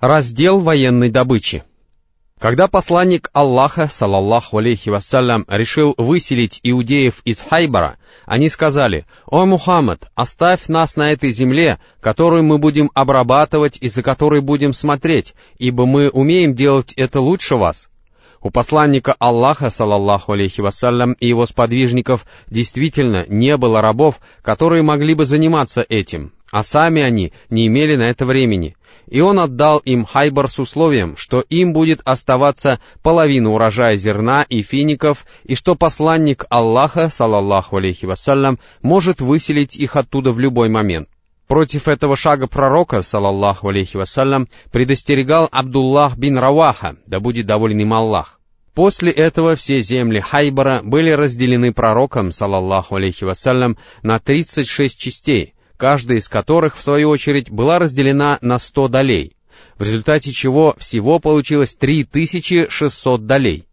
Раздел военной добычи. Когда посланник Аллаха, салаллаху алейхи вассалям, решил выселить иудеев из Хайбара, они сказали, «О Мухаммад, оставь нас на этой земле, которую мы будем обрабатывать и за которой будем смотреть, ибо мы умеем делать это лучше вас». У посланника Аллаха, салаллаху алейхи вассалям, и его сподвижников действительно не было рабов, которые могли бы заниматься этим, а сами они не имели на это времени. И он отдал им Хайбар с условием, что им будет оставаться половина урожая зерна и фиников, и что посланник Аллаха, салаллаху алейхи вассалям, может выселить их оттуда в любой момент. Против этого шага пророка, салаллаху алейхи вассалям, предостерегал Абдуллах бин Раваха, да будет доволен им Аллах. После этого все земли Хайбара были разделены пророком, салаллаху алейхи вассалям, на 36 частей, каждая из которых, в свою очередь, была разделена на сто долей, в результате чего всего получилось 3600 долей.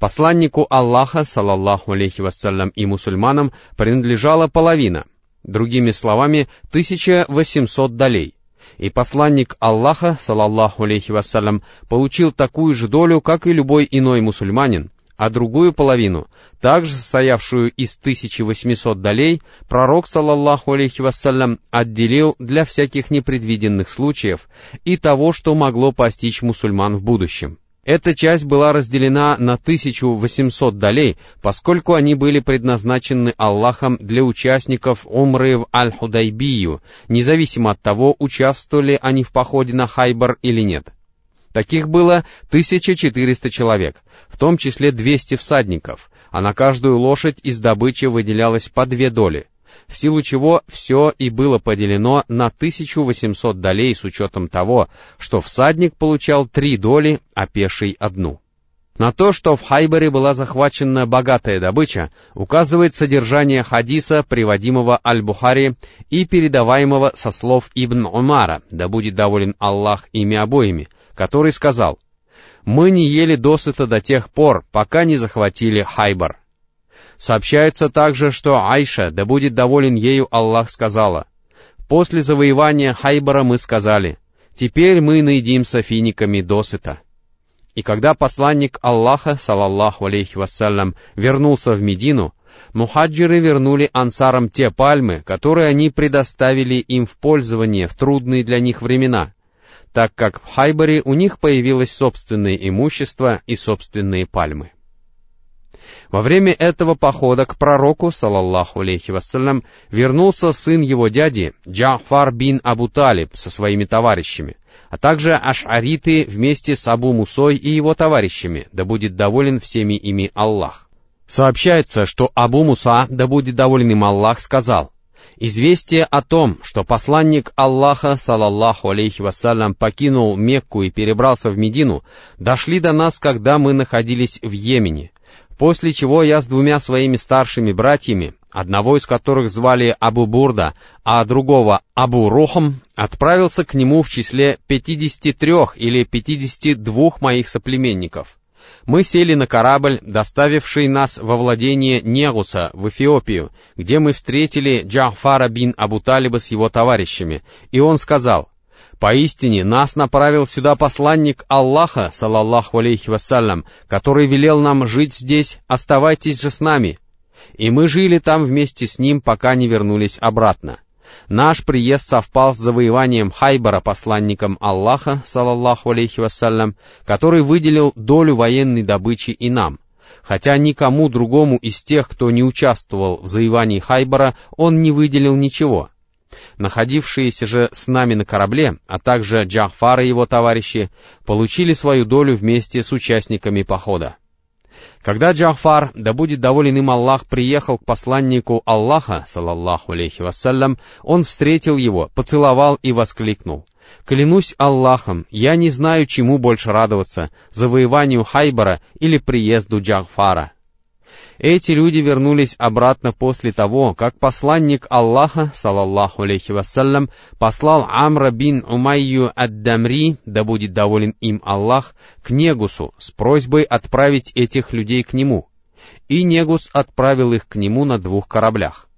Посланнику Аллаха, салаллаху алейхи вассалям, и мусульманам принадлежала половина, другими словами, 1800 долей. И посланник Аллаха, салаллаху алейхи вассалям, получил такую же долю, как и любой иной мусульманин, а другую половину, также состоявшую из 1800 долей, пророк, салаллаху алейхи вассалям, отделил для всяких непредвиденных случаев и того, что могло постичь мусульман в будущем. Эта часть была разделена на 1800 долей, поскольку они были предназначены Аллахом для участников Умры в Аль-Худайбию, независимо от того, участвовали они в походе на Хайбар или нет. Таких было 1400 человек, в том числе 200 всадников, а на каждую лошадь из добычи выделялось по две доли, в силу чего все и было поделено на 1800 долей с учетом того, что всадник получал три доли, а пеший одну. На то, что в Хайбере была захвачена богатая добыча, указывает содержание хадиса, приводимого Аль-Бухари и передаваемого со слов Ибн Умара, да будет доволен Аллах ими обоими, который сказал, «Мы не ели досыта до тех пор, пока не захватили Хайбар». Сообщается также, что Айша, да будет доволен ею Аллах, сказала, «После завоевания Хайбара мы сказали, теперь мы наедимся финиками досыта». И когда посланник Аллаха, салаллаху алейхи вассалям, вернулся в Медину, мухаджиры вернули ансарам те пальмы, которые они предоставили им в пользование в трудные для них времена, так как в Хайбаре у них появилось собственное имущество и собственные пальмы. Во время этого похода к пророку, салаллаху алейхи вассалям, вернулся сын его дяди, Джафар бин Абу Талиб, со своими товарищами, а также ашариты вместе с Абу Мусой и его товарищами, да будет доволен всеми ими Аллах. Сообщается, что Абу Муса, да будет доволен им Аллах, сказал, Известие о том, что посланник Аллаха, салаллаху алейхи вассалям, покинул Мекку и перебрался в Медину, дошли до нас, когда мы находились в Йемене. После чего я с двумя своими старшими братьями, одного из которых звали Абу Бурда, а другого Абу Рухам, отправился к нему в числе 53 или 52 моих соплеменников мы сели на корабль, доставивший нас во владение Негуса в Эфиопию, где мы встретили Джафара бин Абу Талиба с его товарищами, и он сказал, «Поистине нас направил сюда посланник Аллаха, салаллаху алейхи вассалям, который велел нам жить здесь, оставайтесь же с нами». И мы жили там вместе с ним, пока не вернулись обратно. Наш приезд совпал с завоеванием Хайбара посланником Аллаха, салаллаху алейхи вассалям, который выделил долю военной добычи и нам, хотя никому другому из тех, кто не участвовал в завоевании Хайбара, он не выделил ничего. Находившиеся же с нами на корабле, а также Джахфар и его товарищи, получили свою долю вместе с участниками похода. Когда Джафар, да будет доволен им Аллах, приехал к посланнику Аллаха, салаллаху алейхи вассалям, он встретил его, поцеловал и воскликнул. «Клянусь Аллахом, я не знаю, чему больше радоваться, завоеванию Хайбара или приезду Джафара». Эти люди вернулись обратно после того, как посланник Аллаха, салаллаху алейхи вассалям, послал Амра бин Умайю ад-Дамри, да будет доволен им Аллах, к Негусу с просьбой отправить этих людей к нему. И Негус отправил их к нему на двух кораблях.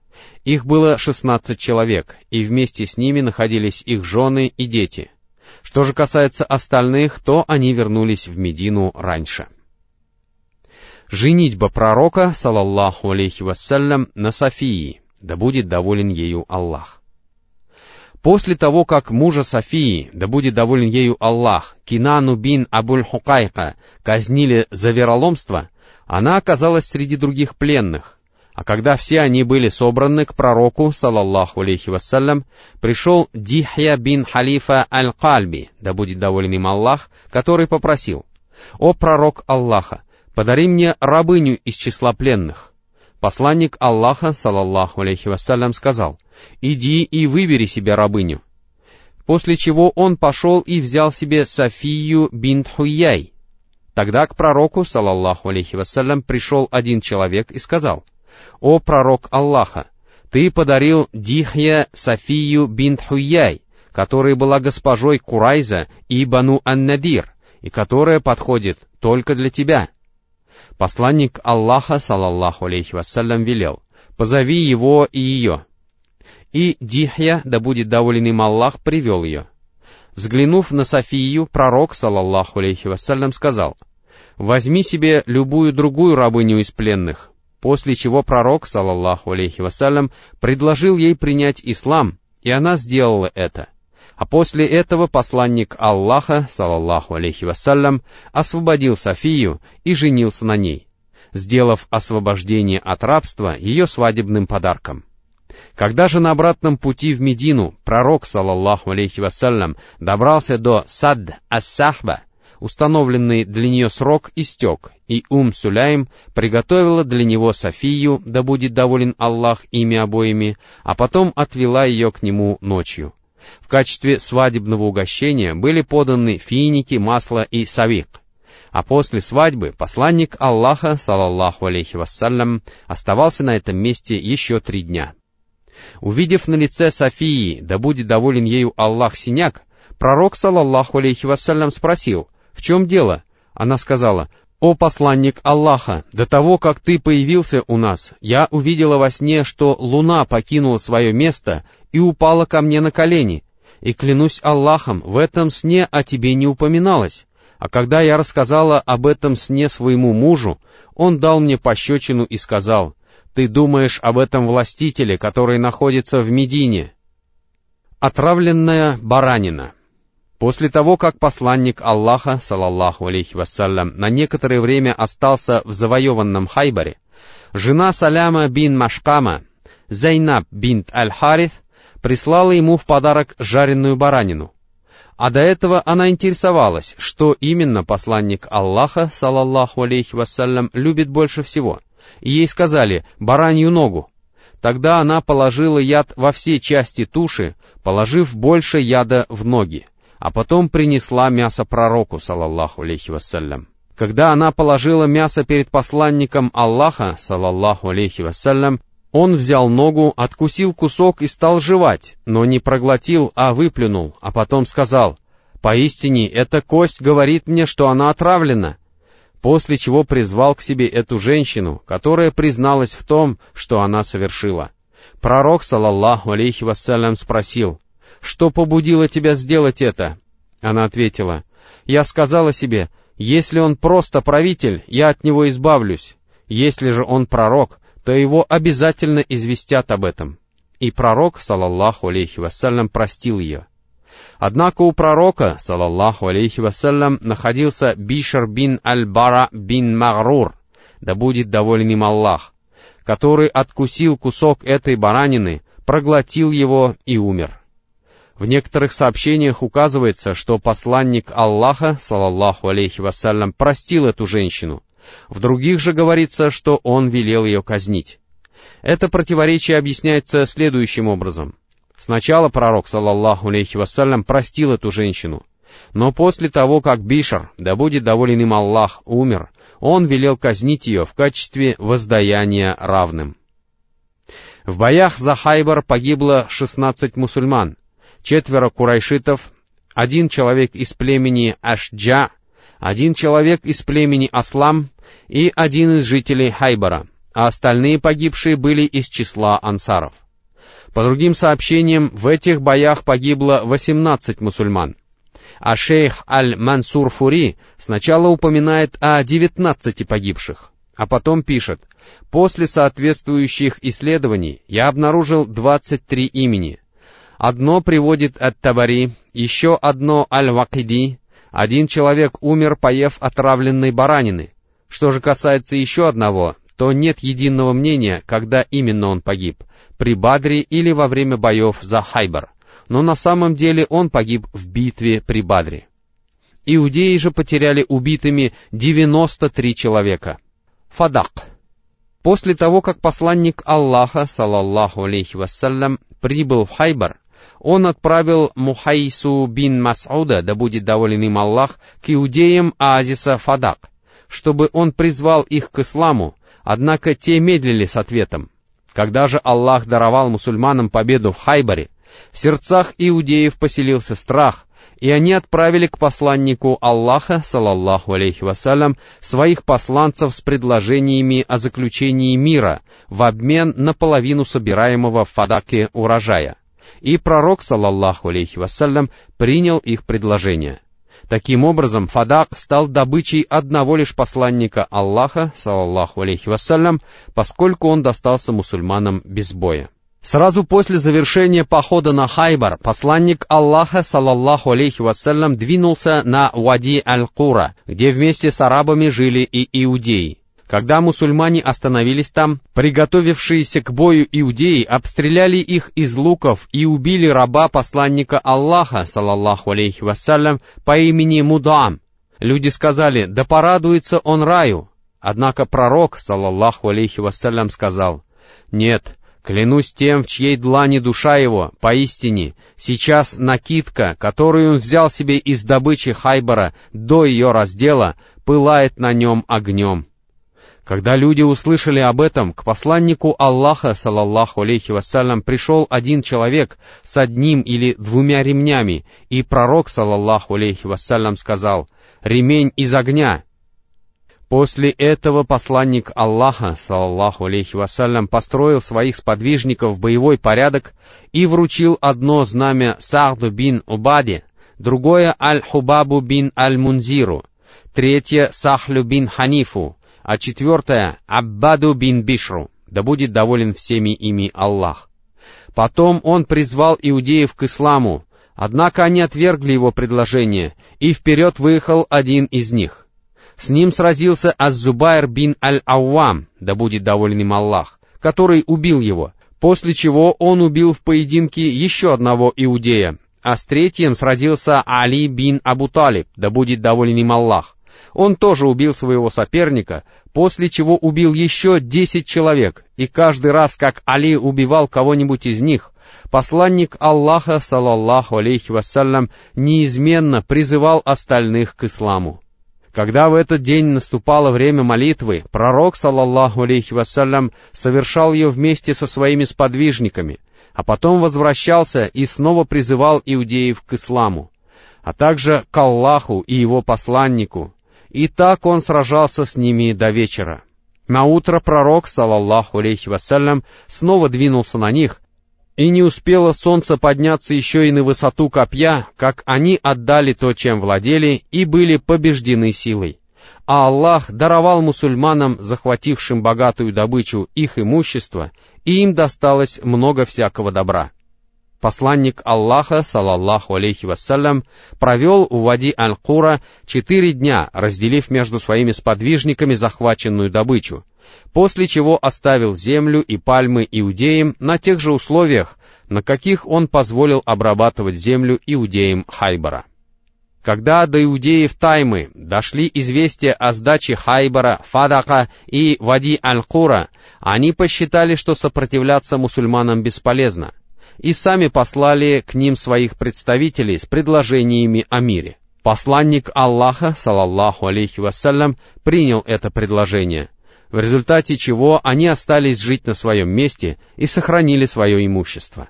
Их было шестнадцать человек, и вместе с ними находились их жены и дети. Что же касается остальных, то они вернулись в Медину раньше. Женитьба пророка, салаллаху алейхи вассалям, на Софии, да будет доволен ею Аллах. После того, как мужа Софии, да будет доволен ею Аллах, Кинану бин Абуль Хукайка, казнили за вероломство, она оказалась среди других пленных. А когда все они были собраны к пророку, салаллаху алейхи вассалям, пришел Дихья бин Халифа Аль-Кальби, да будет доволен им Аллах, который попросил, «О пророк Аллаха, подари мне рабыню из числа пленных». Посланник Аллаха, салаллаху алейхи вассалям, сказал, «Иди и выбери себе рабыню». После чего он пошел и взял себе Софию бинт Хуяй. Тогда к пророку, салаллаху алейхи вассалям, пришел один человек и сказал, «О пророк Аллаха, ты подарил Дихья Софию бинт Хуяй, которая была госпожой Курайза и Бану Ан-Надир, и которая подходит только для тебя». Посланник Аллаха, салаллаху алейхи вассалям, велел, «Позови его и ее». И Дихья, да будет доволен им Аллах, привел ее. Взглянув на Софию, пророк, салаллаху алейхи вассалям, сказал, «Возьми себе любую другую рабыню из пленных». После чего пророк, салаллаху алейхи вассалям, предложил ей принять ислам, и она сделала это — а после этого посланник Аллаха, салаллаху алейхи вассалям, освободил Софию и женился на ней, сделав освобождение от рабства ее свадебным подарком. Когда же на обратном пути в Медину пророк, салаллаху алейхи вассалям, добрался до Сад Ас-Сахба, установленный для нее срок истек, и Ум Суляйм приготовила для него Софию, да будет доволен Аллах ими обоими, а потом отвела ее к нему ночью. В качестве свадебного угощения были поданы финики, масло и савик. А после свадьбы посланник Аллаха, салаллаху алейхи вассалям, оставался на этом месте еще три дня. Увидев на лице Софии, да будет доволен ею Аллах синяк, пророк, салаллаху алейхи вассалям, спросил, «В чем дело?» Она сказала, «О посланник Аллаха, до того, как ты появился у нас, я увидела во сне, что луна покинула свое место и упала ко мне на колени, и клянусь Аллахом, в этом сне о тебе не упоминалось. А когда я рассказала об этом сне своему мужу, он дал мне пощечину и сказал, «Ты думаешь об этом властителе, который находится в Медине?» Отравленная баранина. После того, как посланник Аллаха, салаллаху алейхи вассалям, на некоторое время остался в завоеванном Хайбаре, жена Саляма бин Машкама, Зайнаб бинт Аль-Харith, прислала ему в подарок жареную баранину. А до этого она интересовалась, что именно посланник Аллаха, салаллаху алейхи вассалям, любит больше всего. И ей сказали «баранью ногу». Тогда она положила яд во все части туши, положив больше яда в ноги, а потом принесла мясо пророку, салаллаху алейхи вассалям. Когда она положила мясо перед посланником Аллаха, салаллаху алейхи вассалям, он взял ногу, откусил кусок и стал жевать, но не проглотил, а выплюнул, а потом сказал, «Поистине, эта кость говорит мне, что она отравлена». После чего призвал к себе эту женщину, которая призналась в том, что она совершила. Пророк, салаллаху алейхи вассалям, спросил, «Что побудило тебя сделать это?» Она ответила, «Я сказала себе, если он просто правитель, я от него избавлюсь. Если же он пророк, то его обязательно известят об этом. И пророк, салаллаху алейхи вассалям, простил ее. Однако у пророка, салаллаху алейхи вассалям, находился Бишар бин Аль-Бара бин Магрур, да будет доволен им Аллах, который откусил кусок этой баранины, проглотил его и умер. В некоторых сообщениях указывается, что посланник Аллаха, салаллаху алейхи вассалям, простил эту женщину, в других же говорится, что он велел ее казнить. Это противоречие объясняется следующим образом. Сначала пророк, саллаллаху алейхи вассалям, простил эту женщину, но после того, как Бишар, да будет доволен им Аллах, умер, он велел казнить ее в качестве воздаяния равным. В боях за Хайбар погибло 16 мусульман, четверо курайшитов, один человек из племени Ашджа, один человек из племени Аслам и один из жителей Хайбара, а остальные погибшие были из числа ансаров. По другим сообщениям, в этих боях погибло 18 мусульман. а шейх Аль-Мансур Фури сначала упоминает о 19 погибших, а потом пишет, «После соответствующих исследований я обнаружил 23 имени. Одно приводит от Табари, еще одно Аль-Вакиди, один человек умер, поев отравленной баранины. Что же касается еще одного, то нет единого мнения, когда именно он погиб, при Бадре или во время боев за Хайбар. Но на самом деле он погиб в битве при Бадре. Иудеи же потеряли убитыми 93 человека. Фадак. После того, как посланник Аллаха, салаллаху алейхи вассалям, прибыл в Хайбар, он отправил Мухайсу бин Мас'уда, да будет доволен им Аллах, к иудеям оазиса Фадак, чтобы он призвал их к исламу, однако те медлили с ответом. Когда же Аллах даровал мусульманам победу в Хайбаре, в сердцах иудеев поселился страх, и они отправили к посланнику Аллаха, салаллаху алейхи вассалям, своих посланцев с предложениями о заключении мира в обмен на половину собираемого в Фадаке урожая. И пророк, салаллаху алейхи вассалям, принял их предложение. Таким образом, Фадак стал добычей одного лишь посланника Аллаха, салаллаху алейхи вассалям, поскольку он достался мусульманам без боя. Сразу после завершения похода на Хайбар, посланник Аллаха, салаллаху алейхи вассалям, двинулся на Вади Аль-Кура, где вместе с арабами жили и иудеи. Когда мусульмане остановились там, приготовившиеся к бою иудеи обстреляли их из луков и убили раба посланника Аллаха, салаллаху алейхи вассалям, по имени Мудаам. Люди сказали, да порадуется он раю. Однако пророк, салаллаху алейхи вассалям, сказал, нет, клянусь тем, в чьей длани душа его, поистине, сейчас накидка, которую он взял себе из добычи Хайбара до ее раздела, пылает на нем огнем. Когда люди услышали об этом, к посланнику Аллаха, салаллаху алейхи вассалям, пришел один человек с одним или двумя ремнями, и пророк, салаллаху алейхи вассалям, сказал, «Ремень из огня». После этого посланник Аллаха, салаллаху алейхи вассалям, построил своих сподвижников в боевой порядок и вручил одно знамя Сахду бин Убаде, другое Аль-Хубабу бин Аль-Мунзиру, третье Сахлю бин Ханифу, а четвертое — Аббаду бин Бишру, да будет доволен всеми ими Аллах. Потом он призвал иудеев к исламу, однако они отвергли его предложение, и вперед выехал один из них. С ним сразился Аз-Зубайр бин Аль-Ауам, да будет доволен им Аллах, который убил его, после чего он убил в поединке еще одного иудея, а с третьим сразился Али бин Абу Талиб, да будет доволен им Аллах. Он тоже убил своего соперника, после чего убил еще десять человек, и каждый раз, как Али убивал кого-нибудь из них, посланник Аллаха, салаллаху алейхи вассалям, неизменно призывал остальных к исламу. Когда в этот день наступало время молитвы, пророк, салаллаху алейхи вассалям, совершал ее вместе со своими сподвижниками, а потом возвращался и снова призывал иудеев к исламу, а также к Аллаху и его посланнику, и так он сражался с ними до вечера. На утро пророк, салаллаху алейхи вассалям, снова двинулся на них, и не успело солнце подняться еще и на высоту копья, как они отдали то, чем владели, и были побеждены силой. А Аллах даровал мусульманам, захватившим богатую добычу, их имущество, и им досталось много всякого добра посланник Аллаха, салаллаху алейхи вассалям, провел у Вади Аль-Кура четыре дня, разделив между своими сподвижниками захваченную добычу, после чего оставил землю и пальмы иудеям на тех же условиях, на каких он позволил обрабатывать землю иудеям Хайбара. Когда до иудеев Таймы дошли известия о сдаче Хайбара, Фадака и Вади Аль-Кура, они посчитали, что сопротивляться мусульманам бесполезно — и сами послали к ним своих представителей с предложениями о мире. Посланник Аллаха, салаллаху алейхи вассалям, принял это предложение, в результате чего они остались жить на своем месте и сохранили свое имущество.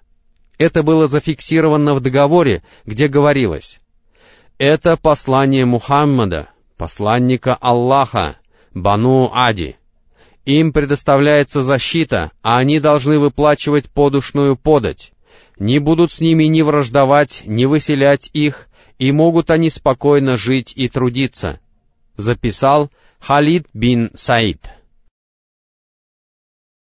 Это было зафиксировано в договоре, где говорилось, «Это послание Мухаммада, посланника Аллаха, Бану Ади. Им предоставляется защита, а они должны выплачивать подушную подать не будут с ними ни враждовать, ни выселять их, и могут они спокойно жить и трудиться. Записал Халид бин Саид.